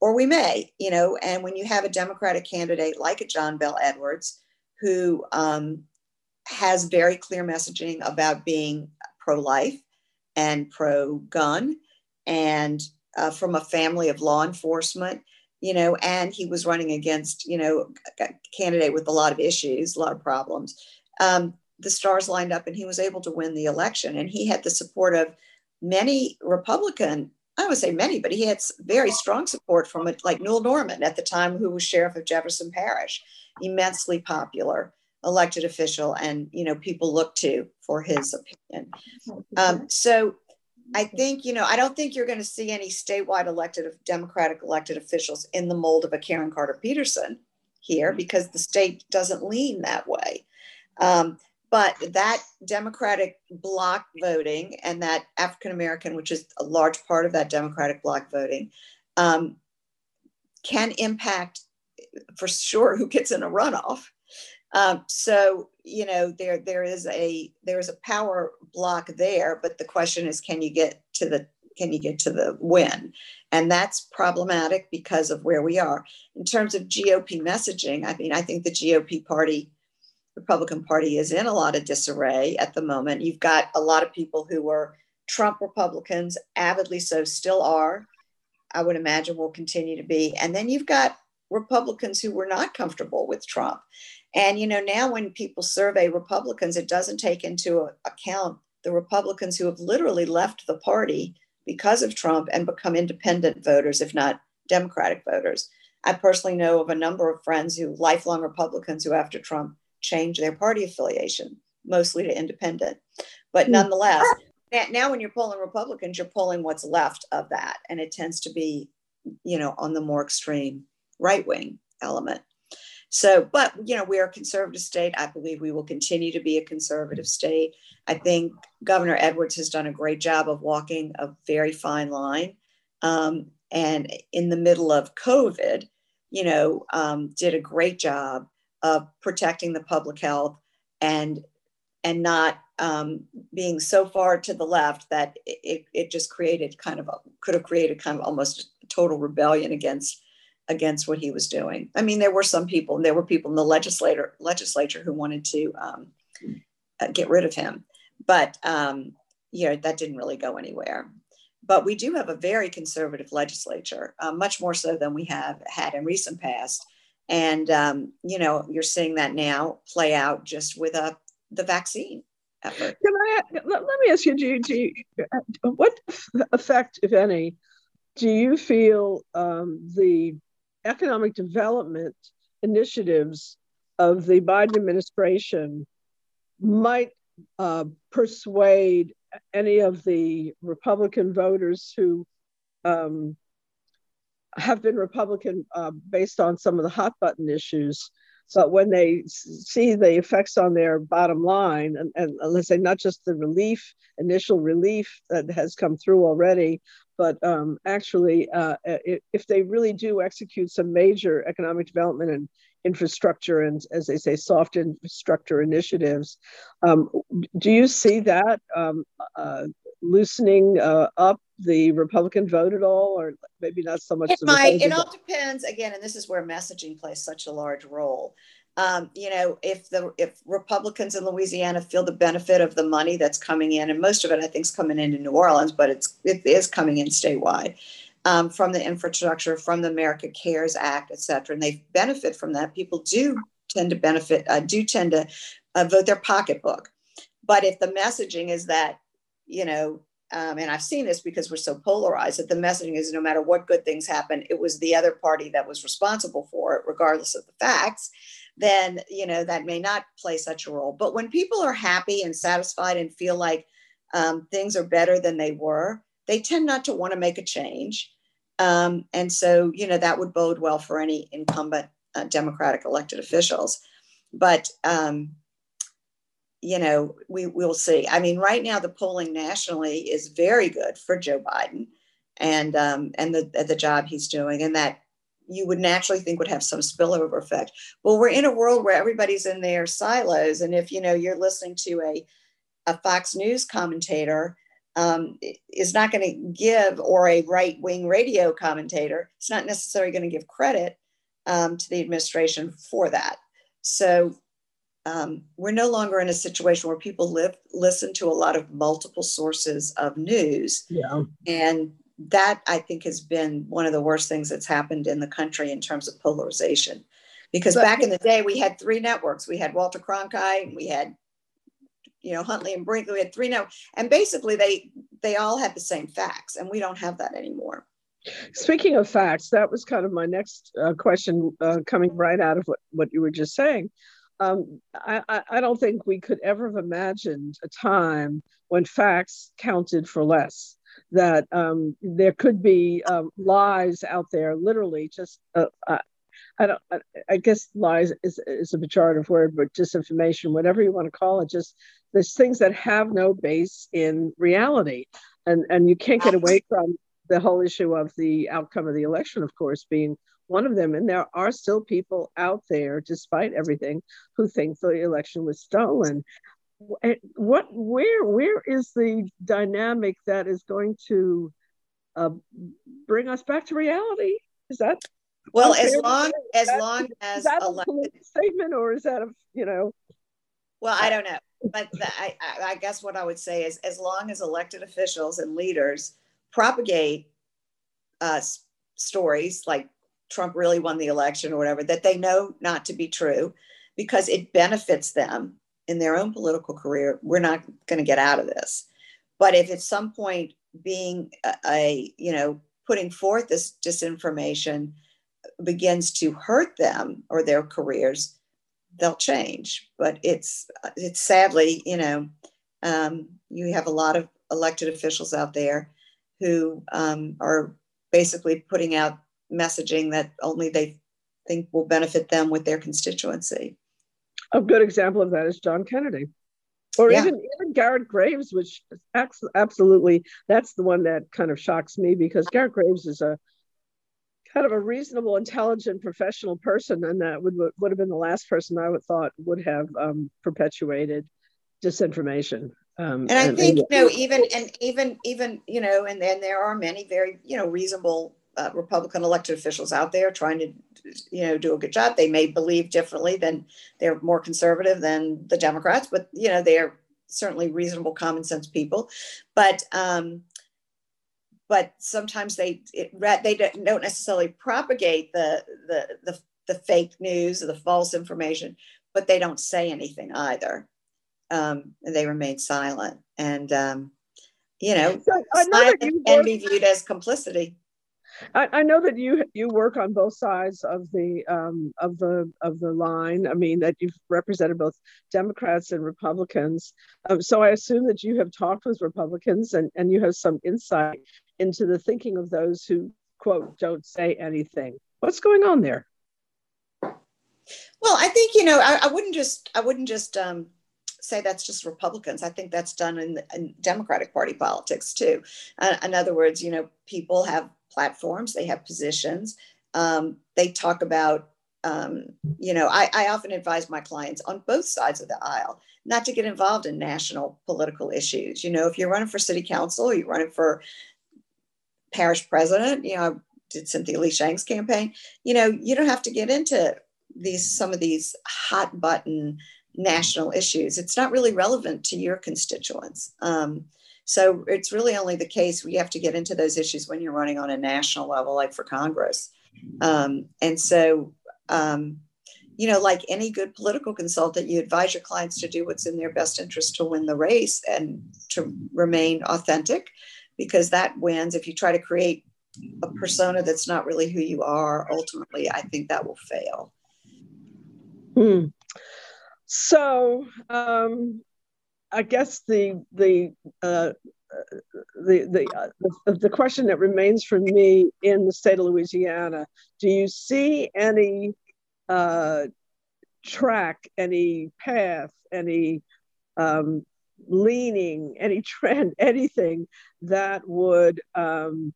or we may, you know. And when you have a Democratic candidate like a John Bel Edwards, who um, has very clear messaging about being pro life and pro gun and uh, from a family of law enforcement, you know, and he was running against, you know, a candidate with a lot of issues, a lot of problems. Um, the stars lined up and he was able to win the election. And he had the support of many Republican, I would say many, but he had very strong support from it, like Newell Normand at the time, who was sheriff of Jefferson Parish, immensely popular elected official, and you know people look to for his opinion. Um, so I think, you know, I don't think you're going to see any statewide elected Democratic elected officials in the mold of a Karen Carter Peterson here because the state doesn't lean that way. Um, but that Democratic bloc voting and that African American, which is a large part of that Democratic bloc voting, um, can impact for sure who gets in a runoff. Um, so you know there there is a there is a power block there, but the question is, can you get to the can you get to the win? And that's problematic because of where we are in terms of GOP messaging. I mean, I think the GOP party Republican Party is in a lot of disarray at the moment. You've got a lot of people who were Trump Republicans, avidly so, still are. I would imagine will continue to be. And then you've got Republicans who were not comfortable with Trump. And, you know, now when people survey Republicans, it doesn't take into account the Republicans who have literally left the party because of Trump and become independent voters, if not Democratic voters. I personally know of a number of friends who, lifelong Republicans, who after Trump change their party affiliation, mostly to independent. But hmm. nonetheless, now when you're polling Republicans, you're polling what's left of that. And it tends to be, you know, on the more extreme right wing element. So, but, you know, we're a conservative state. I believe we will continue to be a conservative state. I think Governor Edwards has done a great job of walking a very fine line. Um, and in the middle of COVID, you know, um, did a great job of protecting the public health and and not um, being so far to the left that it, it just created kind of a, could have created kind of almost total rebellion against against what he was doing. I mean, there were some people, there were people in the legislator legislature who wanted to um, uh, get rid of him, but um, you know that didn't really go anywhere. But we do have a very conservative legislature, uh, much more so than we have had in recent past. And, um, you know, you're seeing that now play out just with uh, the vaccine effort. Can I, let, me ask you, do you, do you, what effect, if any, do you feel um, the economic development initiatives of the Biden administration might uh, persuade any of the Republican voters who um, have been Republican uh, based on some of the hot button issues. But when they see the effects on their bottom line, and, and let's say not just the relief, initial relief that has come through already, but um, actually, uh, if they really do execute some major economic development and infrastructure and, as they say, soft infrastructure initiatives, um, do you see that um, uh, loosening uh, up the Republican vote at all, or maybe not so much? It might. It all depends. Again, and this is where messaging plays such a large role. Um, you know, if the if Republicans in Louisiana feel the benefit of the money that's coming in, and most of it I think is coming into New Orleans, but it's it is coming in statewide um, from the infrastructure, from the America Cares Act, et cetera, and they benefit from that. People do tend to benefit, uh, do tend to uh, vote their pocketbook. But if the messaging is that, you know, um, and I've seen this because we're so polarized that the messaging is no matter what good things happen, it was the other party that was responsible for it, regardless of the facts, then, you know, that may not play such a role. But when people are happy and satisfied and feel like um, things are better than they were, they tend not to want to make a change. Um, and so, you know, that would bode well for any incumbent uh, Democratic elected officials. But, um, you know, we will see. I mean, right now the polling nationally is very good for Joe Biden and um, and the the job he's doing, and that you would naturally think would have some spillover effect. Well, we're in a world where everybody's in their silos, and if you know you're listening to a a Fox News commentator um, is not going to give, or a right wing radio commentator, it's not necessarily going to give credit um, to the administration for that. So um, we're no longer in a situation where people live listen to a lot of multiple sources of news. Yeah. And that I think has been one of the worst things that's happened in the country in terms of polarization. Because but, back in the day, we had three networks. We had Walter Cronkite, we had, you know, Huntley and Brinkley. We had three now, and basically they they all had the same facts, and we don't have that anymore. Speaking of facts, that was kind of my next uh, question uh, coming right out of what, what you were just saying. Um, I, I don't think we could ever have imagined a time when facts counted for less. That um, there could be um, lies out there, literally just. Uh, uh I don't. I guess lies is, is a pejorative word, but disinformation, whatever you want to call it, just there's things that have no base in reality, and and you can't get away from the whole issue of the outcome of the election, of course, being one of them. And there are still people out there, despite everything, who think the election was stolen. What, where, where is the dynamic that is going to uh, bring us back to reality? Is that well, as long as that, long as is that elected a statement, or is that a you know? Well, I don't know, but the, I, I guess what I would say is, as long as elected officials and leaders propagate uh, stories like Trump really won the election or whatever that they know not to be true because it benefits them in their own political career. We're not going to get out of this. But if at some point being a, a you know putting forth this disinformation begins to hurt them or their careers, they'll change. But it's it's sadly you know um, you have a lot of elected officials out there who um, are basically putting out messaging that only they think will benefit them with their constituency. A good example of that is John Kennedy. Or yeah. even, even Garrett Graves, which absolutely, that's the one that kind of shocks me because Garrett Graves is a kind of a reasonable, intelligent, professional person, and that would would have been the last person I would thought would have um, perpetuated disinformation. Um, and I and, think and, you know even and even even you know and then there are many very you know reasonable uh, Republican elected officials out there trying to you know do a good job. They may believe differently than they're more conservative than the Democrats, but you know they're certainly reasonable, common sense people. But um, but sometimes they it, they don't necessarily propagate the the the, the fake news or the false information, but they don't say anything either um, and they remain silent. And, um, you know, so silent can be viewed as complicity. I, I, know that you you work on both sides of the um, of the of the line. I mean that you've represented both Democrats and Republicans. Um, so I assume that you have talked with Republicans and, and you have some insight into the thinking of those who quote don't say anything. What's going on there? Well, I think you know I, I wouldn't just I wouldn't just um, say that's just Republicans. I think that's done in, in Democratic Party politics too. Uh, in other words, you know, people have platforms, they have positions, um, they talk about. Um, you know, I, I often advise my clients on both sides of the aisle not to get involved in national political issues. You know, if you're running for city council you're running for parish president, you know, I did Cynthia Lee Sheng's campaign, you know, you don't have to get into these some of these hot button national issues. It's not really relevant to your constituents. Um, so it's really only the case we have to get into those issues when you're running on a national level, like for Congress. Um, and so, um, you know, like any good political consultant, you advise your clients to do what's in their best interest to win the race and to remain authentic, because that wins. If you try to create a persona that's not really who you are, ultimately, I think that will fail. Hmm. So um, I guess the the uh, the the, uh, the, the question that remains for me in the state of Louisiana: Do you see any uh, track, any path, any um, leaning, any trend, anything that would um,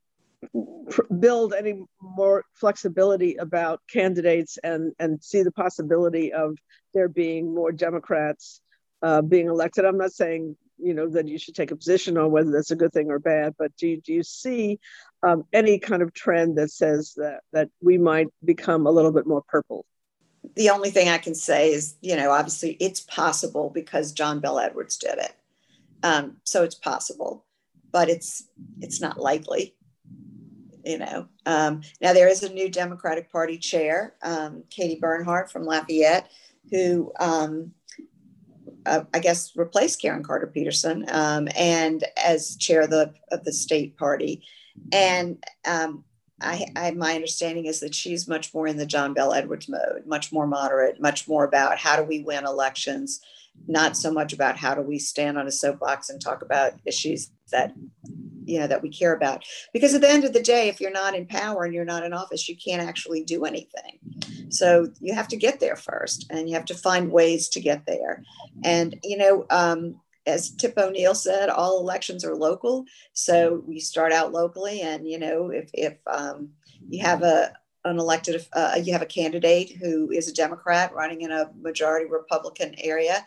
build any more flexibility about candidates and and see the possibility of there being more Democrats uh, being elected. I'm not saying you know that you should take a position on whether that's a good thing or bad, but do you, do you see um, any kind of trend that says that that we might become a little bit more purple? The only thing I can say is, you know, obviously it's possible because John Bell Edwards did it, um, so it's possible, but it's it's not likely you know. Um, now there is a new Democratic Party chair, um, Katie Bernhardt from Lafayette, who um, uh, I guess replaced Karen Carter Peterson um, and as chair of the of the state party, and um, I, I, my understanding is that she's much more in the John Bell Edwards mode, much more moderate, much more about how do we win elections, not so much about how do we stand on a soapbox and talk about issues that you know that we care about. Because at the end of the day if you're not in power and you're not in office you can't actually do anything. So you have to get there first and you have to find ways to get there. And you know um, as tip o'neill said all elections are local. So we start out locally and you know if, if um, you have a an elected uh, you have a candidate who is a democrat running in a majority republican area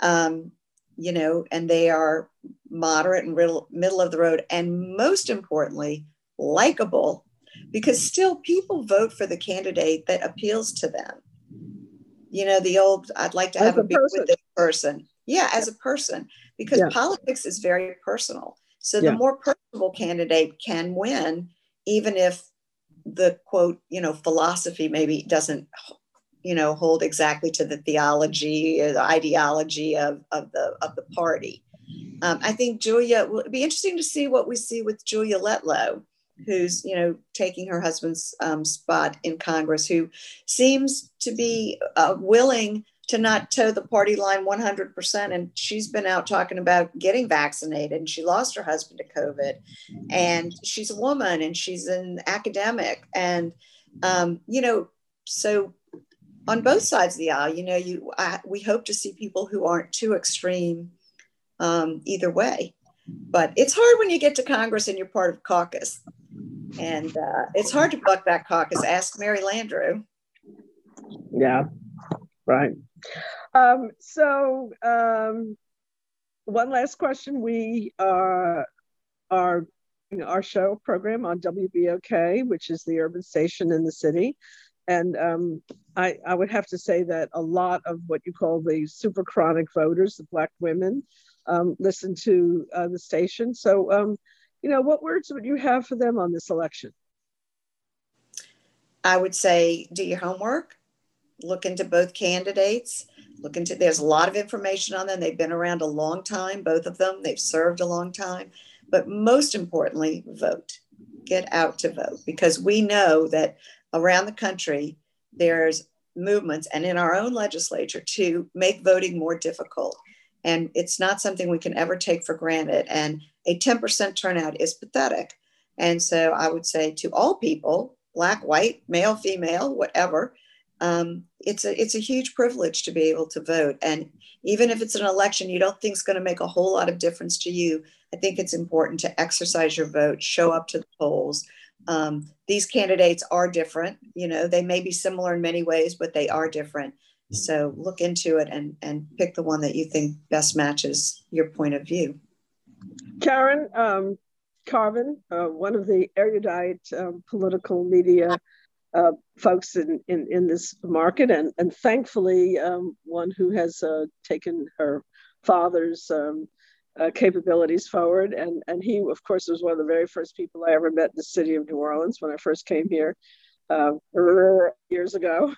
um, you know, and they are moderate and middle, middle of the road, and most importantly, likable, because still people vote for the candidate that appeals to them. You know, the old "I'd like to have a, a beer with this person." Yeah, as a person, because yeah. politics is very personal. So the yeah. more personable candidate can win, even if the quote, you know, philosophy maybe doesn't you know hold exactly to the theology or the ideology of, of the of the party. Um, i think julia will be interesting to see what we see with julia letlow who's you know taking her husband's um, spot in congress who seems to be uh, willing to not toe the party line 100% and she's been out talking about getting vaccinated. And she lost her husband to covid. And she's a woman and she's an academic. And um, you know so on both sides of the aisle. You know, you I, we hope to see people who aren't too extreme um, either way. But it's hard when you get to Congress and you're part of caucus, and uh, it's hard to buck that caucus. Ask Mary Landrieu. Yeah, right. Um, so, um, one last question: We uh, are our show program on WBOK, which is the urban station in the city. And um, I, I would have to say that a lot of what you call the super chronic voters, the Black women, um, listen to uh, the station. So, um, you know, what words would you have for them on this election? I would say do your homework, look into both candidates, look into, there's a lot of information on them. They've been around a long time, both of them, they've served a long time. But most importantly, vote. Get out to vote because we know that around the country, there's movements and in our own legislature to make voting more difficult. And it's not something we can ever take for granted. And a 10% turnout is pathetic. And so I would say to all people, black, white, male, female, whatever, um, it's a it's a huge privilege to be able to vote. And even if it's an election you don't think is going to make a whole lot of difference to you, I think it's important to exercise your vote, show up to the polls, um, these candidates are different. You know, they may be similar in many ways, but they are different. So look into it and, and pick the one that you think best matches your point of view. Karen um, Carvin, uh, one of the erudite um, political media uh, folks in, in, in this market, and, and thankfully, um, one who has uh, taken her father's um, uh, capabilities forward. And, and he, of course, was one of the very first people I ever met in the city of New Orleans when I first came here uh, years ago.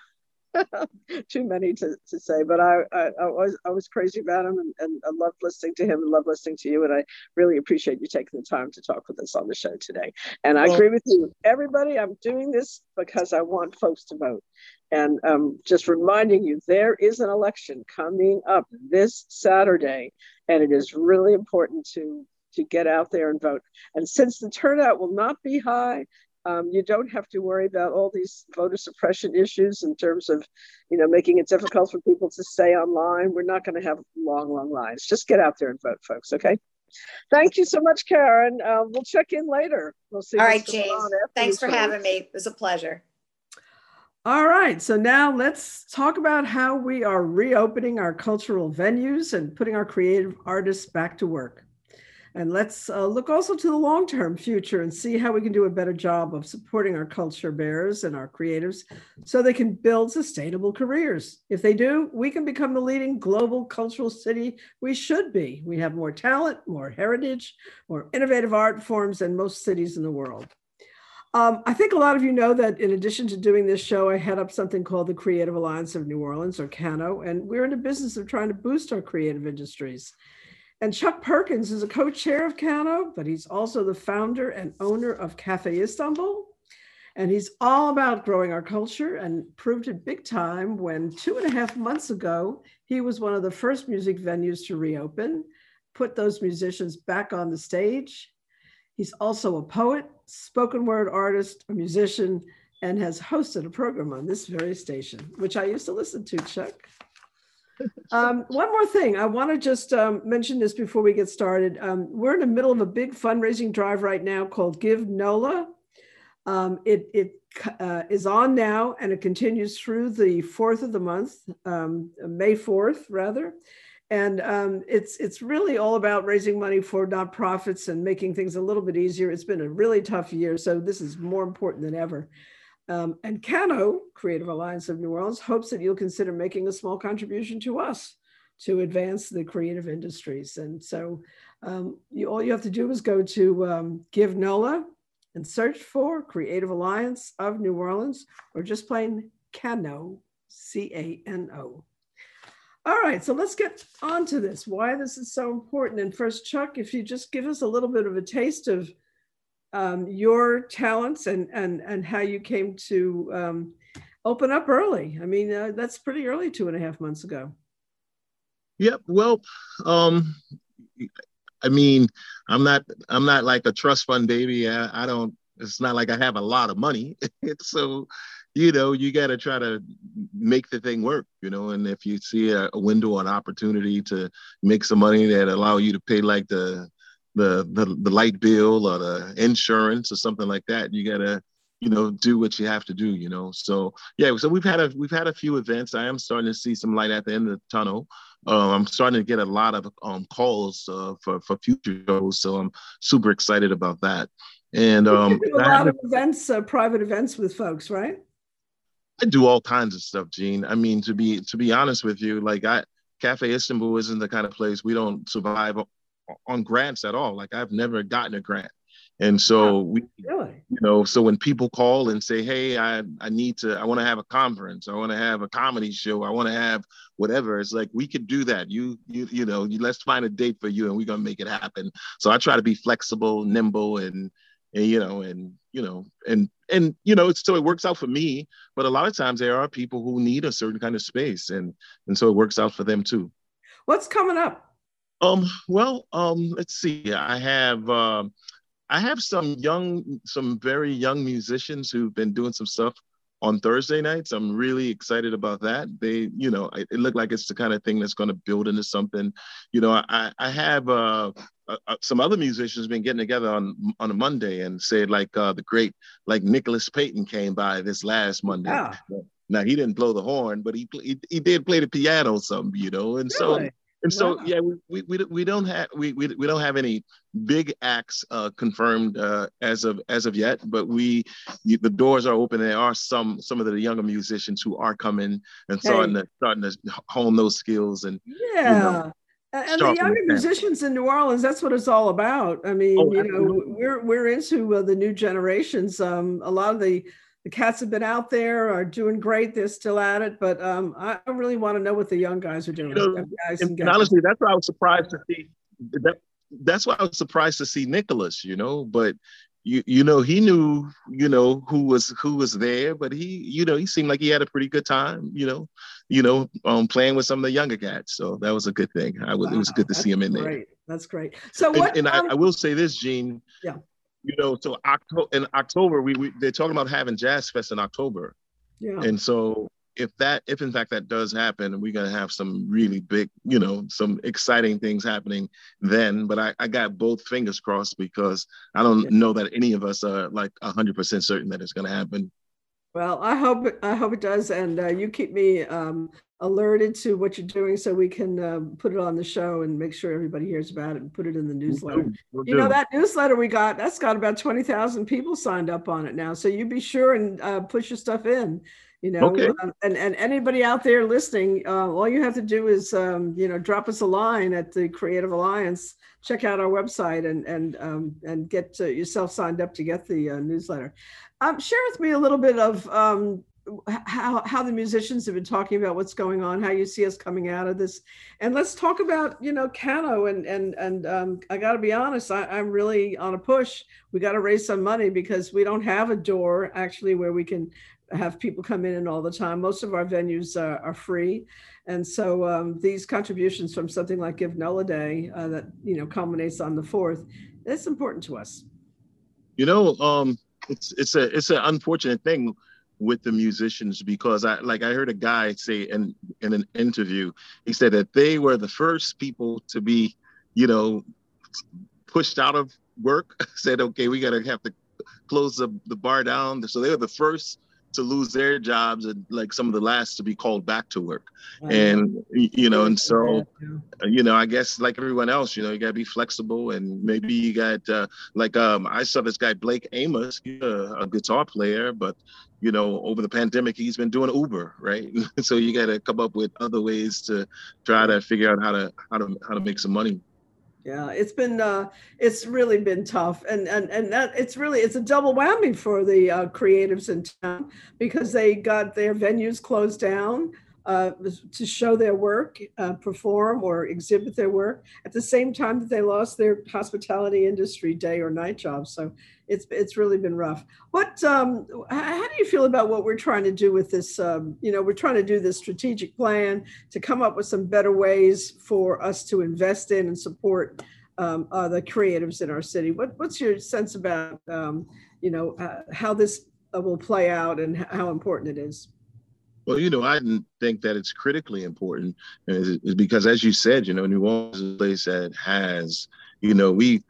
Too many to, to say, but I, I, I, was I was crazy about him and, and I loved listening to him and loved listening to you. And I really appreciate you taking the time to talk with us on the show today. And I agree with you, everybody. I'm doing this because I want folks to vote. And um, just reminding you, there is an election coming up this Saturday, and it is really important to to get out there and vote. And since the turnout will not be high, um, you don't have to worry about all these voter suppression issues in terms of, you know, making it difficult for people to stay online. We're not going to have long, long lines. Just get out there and vote, folks. Okay. Thank you so much, Karen. Uh, we'll check in later. We'll see. All right, James. Thanks for having me. It was a pleasure. All right, so now let's talk about how we are reopening our cultural venues and putting our creative artists back to work. And let's uh, look also to the long term future and see how we can do a better job of supporting our culture bearers and our creatives so they can build sustainable careers. If they do, we can become the leading global cultural city we should be. We have more talent, more heritage, more innovative art forms than most cities in the world. Um, I think a lot of you know that in addition to doing this show, I head up something called the Creative Alliance of New Orleans, or CANO, and we're in the business of trying to boost our creative industries. And Chuck Perkins is a co-chair of CANO, but he's also the founder and owner of Cafe Istanbul. And he's all about growing our culture and proved it big time when two and a half months ago, he was one of the first music venues to reopen, put those musicians back on the stage. He's also a poet, spoken word artist, a musician, and has hosted a program on this very station, which I used to listen to, Chuck. Um, one more thing, I want to just um, mention this before we get started. Um, we're in the middle of a big fundraising drive right now called Give NOLA. Um, it it uh, is on now and it continues through the fourth of the month, um, May fourth rather, and um, it's it's really all about raising money for nonprofits and making things a little bit easier. It's been a really tough year, so this is more important than ever. Um, and Cano, Creative Alliance of New Orleans, hopes that you'll consider making a small contribution to us to advance the creative industries. And so um, you, all you have to do is go to um, Give NOLA and search for Creative Alliance of New Orleans or just plain Cano, C A N O. All right, so let's get on to this, why this is so important. And first, Chuck, if you just give us a little bit of a taste of um, your talents and and and how you came to um, open up early. I mean, uh, that's pretty early, two and a half months ago. Yep. Well, um, I mean, I'm not I'm not like a trust fund baby. I, I don't. It's not like I have a lot of money. so, you know, you got to try to make the thing work. You know, and if you see a, a window, an opportunity to make some money that allow you to pay like the the, the the light bill or the insurance or something like that. You gotta you know do what you have to do you know so yeah so we've had a we've had a few events i am starting to see some light at the end of the tunnel uh, i'm starting to get a lot of um, calls uh, for for future shows so i'm super excited about that and um, a lot of events uh, private events with folks right i do all kinds of stuff Jeanne i mean to be to be honest with you like i cafe istanbul isn't the kind of place we don't survive on grants at all. Like I've never gotten a grant. And so we, really? you know, so when people call and say, "Hey, I I need to, I want to have a conference, I want to have a comedy show, I want to have whatever," it's like we could do that. You you you know, you, let's find a date for you, and we're gonna make it happen. So I try to be flexible, nimble, and and you know, and you know, and and you know, so it works out for me. But a lot of times there are people who need a certain kind of space, and and so it works out for them too. What's coming up? Um, well, um, let's see. I have uh, I have some young, some very young musicians who've been doing some stuff on Thursday nights. I'm really excited about that. They, you know, it, it looked like it's the kind of thing that's going to build into something. You know, I, I have uh, uh, uh, some other musicians been getting together on on a Monday and said like uh, the great like Nicholas Payton came by this last Monday. Yeah. Now he didn't blow the horn, but he he, he did play the piano some, you know, and really? so and so, wow. yeah, we, we, we don't have we, we, we don't have any big acts uh, confirmed uh, as of as of yet, but we the doors are open. There are some some of the younger musicians who are coming and starting to starting to hone those skills and yeah. You know, and the younger musicians in New Orleans, that's what it's all about. I mean, oh, you know, we're we're into uh, the new generations. Um, a lot of the the cats have been out there are doing great. They're still at it, but um, I really want to know what the young guys are doing. You know, and, and honestly, that's why I was surprised to see that. That's why I was surprised to see Nicholas. You know, but you you know he knew you know who was who was there, but he you know he seemed like he had a pretty good time. You know, you know, um, playing with some of the younger cats. So that was a good thing. I was wow, it was good to see him in great. there. That's great. So what? And, and um, I, I will say this, Jeanne. Yeah you know, so October in October we, we they're talking about having Jazz Fest in October. Yeah. And so if that if in fact that does happen we're going to have some really big you know some exciting things happening then but i, I got both fingers crossed because i don't know that any of us are like 100% certain that it's going to happen well i hope i hope it does and uh, you keep me um, alerted to what you're doing so we can uh, put it on the show and make sure everybody hears about it and put it in the newsletter. We'll you know, that newsletter we got, that's got about 20,000 people signed up on it now. So you be sure and uh, push your stuff in you know okay. um, and and anybody out there listening uh, all you have to do is um, you know drop us a line at the creative alliance check out our website and and um, and get uh, yourself signed up to get the uh, newsletter um, share with me a little bit of um, how how the musicians have been talking about what's going on how you see us coming out of this and let's talk about you know cano and and and um, i got to be honest I, i'm really on a push we got to raise some money because we don't have a door actually where we can have people come in and all the time. Most of our venues are, are free. And so um, these contributions from something like Give NOLA Day uh, that, you know, culminates on the 4th, it's important to us. You know, um, it's, it's a, it's an unfortunate thing with the musicians because I, like I heard a guy say in, in an interview, he said that they were the first people to be, you know, pushed out of work, said, okay, we got to have to close the, the bar down. So they were the first to lose their jobs and like some of the last to be called back to work. And you know and so you know i guess like everyone else you know you got to be flexible and maybe you got uh, like um i saw this guy blake amos a, a guitar player but you know over the pandemic he's been doing uber right? So you got to come up with other ways to try to figure out how to how to how to make some money yeah it's been uh it's really been tough and and and that it's really it's a double whammy for the uh, creatives in town because they got their venues closed down uh, to show their work, uh, perform or exhibit their work at the same time that they lost their hospitality industry day or night jobs. So it's it's really been rough. What um, how do you feel about what we're trying to do with this? Um, you know, we're trying to do this strategic plan to come up with some better ways for us to invest in and support um, uh, the creatives in our city. What what's your sense about um, you know uh, how this uh, will play out and how important it is? Well, you know, I think that it's critically important is, because, as you said, you know, New Orleans is a place that has, you know, we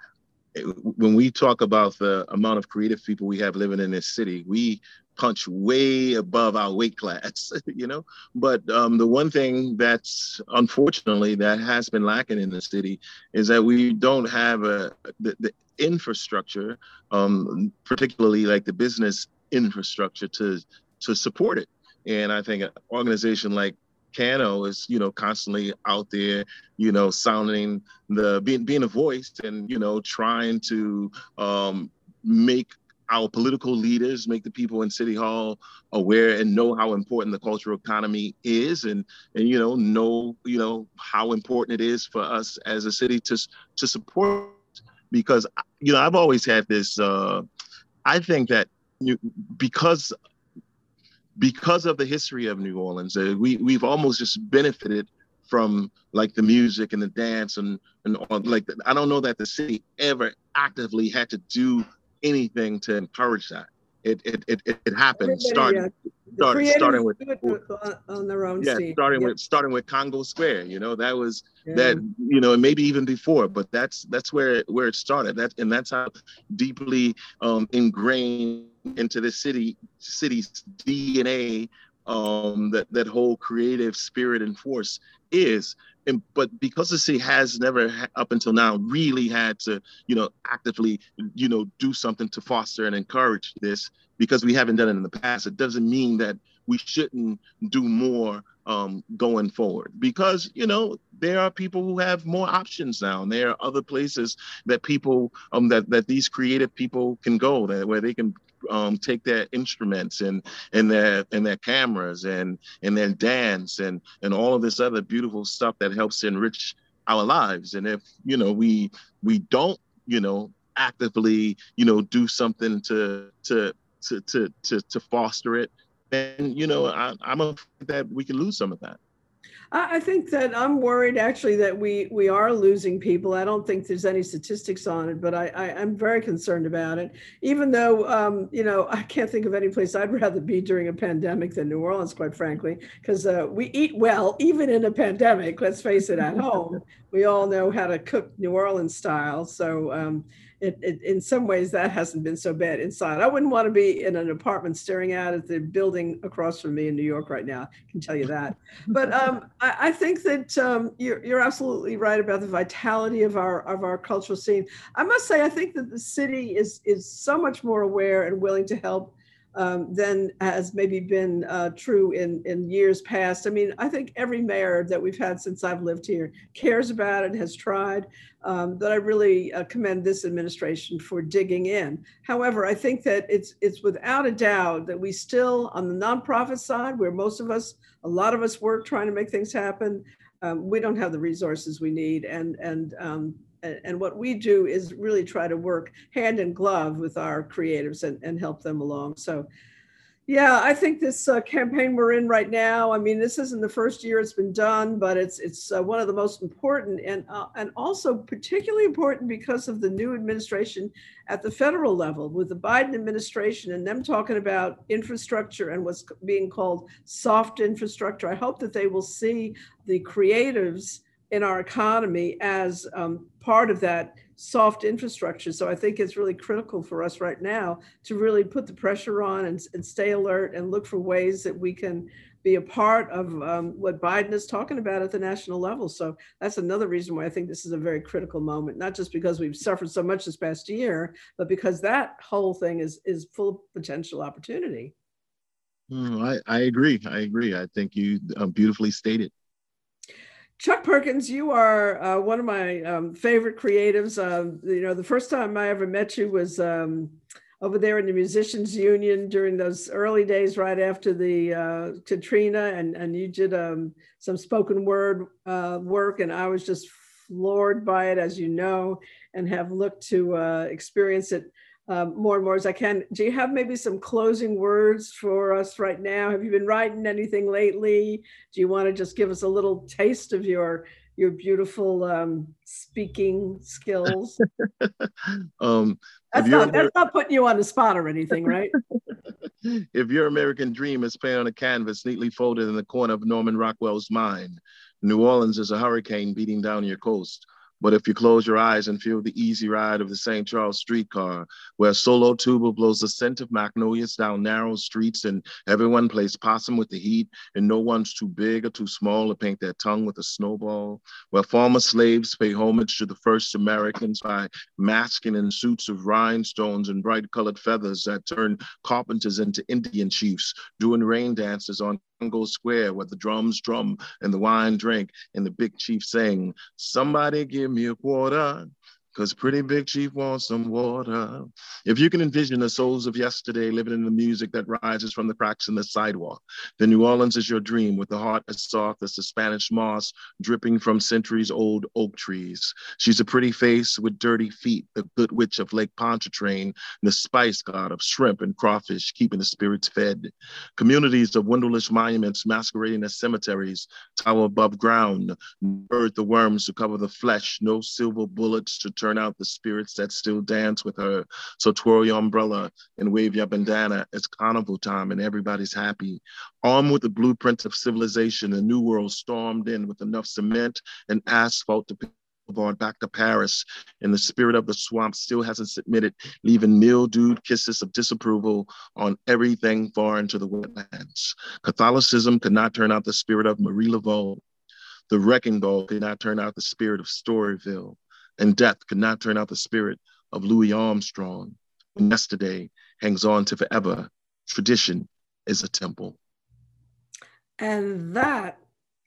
when we talk about the amount of creative people we have living in this city, we punch way above our weight class, you know. But um, the one thing that's unfortunately that has been lacking in the city is that we don't have a the, the infrastructure, um, particularly like the business infrastructure to to support it. And I think an organization like Cano is, you know, constantly out there, you know, sounding the being being a voice and you know trying to um, make our political leaders, make the people in City Hall aware and know how important the cultural economy is, and and you know know you know how important it is for us as a city to to support. Because you know I've always had this. Uh, I think that because because of the history of New Orleans, uh, we we've almost just benefited from like the music and the dance and and all, like I don't know that the city ever actively had to do anything to encourage that. It it it, it happened starting starting, starting with on their own yeah starting with starting with Congo Square. You know that was yeah. that you know and maybe even before, but that's that's where where it started. That and that's how deeply um, ingrained into the city city's DNA um, that that whole creative spirit and force is. And, but because the city has never up until now really had to you know actively you know do something to foster and encourage this because we haven't done it in the past it doesn't mean that we shouldn't do more um, going forward because you know there are people who have more options now and there are other places that people um, that that these creative people can go that where they can um, take their instruments and and their and their cameras and and their dance and and all of this other beautiful stuff that helps enrich our lives. And if you know we we don't you know actively you know do something to to to to to, to foster it, then you know I, I'm afraid that we can lose some of that. I think that I'm worried actually that we we are losing people. I don't think there's any statistics on it, but I, I am very concerned about it. Even though um, you know I can't think of any place I'd rather be during a pandemic than New Orleans, quite frankly, because uh, we eat well even in a pandemic. Let's face it, at home we all know how to cook New Orleans style. So um, it, it, in some ways that hasn't been so bad inside. I wouldn't want to be in an apartment staring out at the building across from me in New York right now. I can tell you that. But um, I, I, think that um, you're, you're absolutely right about the vitality of our of our cultural scene. I must say, I think that the city is is so much more aware and willing to help um, than has maybe been uh, true in, in years past. I mean, I think every mayor that we've had since I've lived here cares about it, has tried. Um, I really uh, commend this administration for digging in. However, I think that it's it's without a doubt that we still, on the nonprofit side, where most of us, a lot of us work trying to make things happen, um, we don't have the resources we need, and and um, and what we do is really try to work hand in glove with our creatives and, and help them along. So yeah, I think this uh, campaign we're in right now. I mean, this isn't the first year it's been done, but it's it's uh, one of the most important, and uh, and also particularly important because of the new administration at the federal level, with the Biden administration and them talking about infrastructure and what's being called soft infrastructure. I hope that they will see the creatives in our economy as um, part of that soft infrastructure. So I think it's really critical for us right now to really put the pressure on and, and stay alert and look for ways that we can be a part of um, what Biden is talking about at the national level. So that's another reason why I think this is a very critical moment, not just because we've suffered so much this past year, but because that whole thing is is full of potential opportunity. Mm, I, I agree. I agree. I think you uh, beautifully stated. Chuck Perkins, you are uh, one of my um, favorite creatives. Uh, you know, the first time I ever met you was um, over there in the Musicians Union during those early days, right after the uh, Katrina, and and you did um, some spoken word uh, work, and I was just floored by it, as you know, and have looked to uh, experience it um, more and more as I can. Do you have maybe some closing words for us right now? Have you been writing anything lately? Do you want to just give us a little taste of your your beautiful um, speaking skills? um, that's, not, that's not putting you on the spot or anything, right? if your American dream is painted on a canvas neatly folded in the corner of Norman Rockwell's mind, New Orleans is a hurricane beating down your coast. But if you close your eyes and feel the easy ride of the St. Charles streetcar, where solo tuba blows the scent of magnolias down narrow streets and everyone plays possum with the heat and no one's too big or too small to paint their tongue with a snowball, where former slaves pay homage to the first Americans by masking in suits of rhinestones and bright colored feathers that turn carpenters into Indian chiefs, doing rain dances on Congo Square where the drums drum and the wine drink and the big chief sing, somebody give me a quarter because Pretty Big Chief wants some water. If you can envision the souls of yesterday living in the music that rises from the cracks in the sidewalk, then New Orleans is your dream with the heart as soft as the Spanish moss dripping from centuries old oak trees. She's a pretty face with dirty feet, the good witch of Lake Pontchartrain, the spice god of shrimp and crawfish, keeping the spirits fed. Communities of windowless monuments masquerading as cemeteries tower above ground, bird the worms to cover the flesh, no silver bullets to turn out the spirits that still dance with her. So twirl your umbrella and wave your bandana. It's carnival time and everybody's happy. Armed with the blueprint of civilization, the new world stormed in with enough cement and asphalt to boulevard back to Paris, and the spirit of the swamp still hasn't submitted, leaving mildewed kisses of disapproval on everything far into the wetlands. Catholicism could not turn out the spirit of Marie Laveau. The wrecking ball could not turn out the spirit of Storyville and death could not turn out the spirit of Louis Armstrong. When yesterday hangs on to forever, tradition is a temple. And that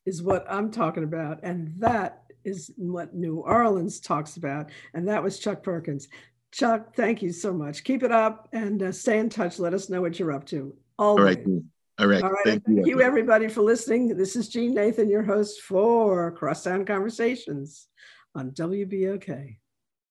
is what I'm talking about. And that is what New Orleans talks about. And that was Chuck Perkins. Chuck, thank you so much. Keep it up and uh, stay in touch. Let us know what you're up to. Always. All right. All right. All right. Thank, thank you, everybody, for listening. This is Jeanne Nathan, your host for Crosstown Conversations on WBOK.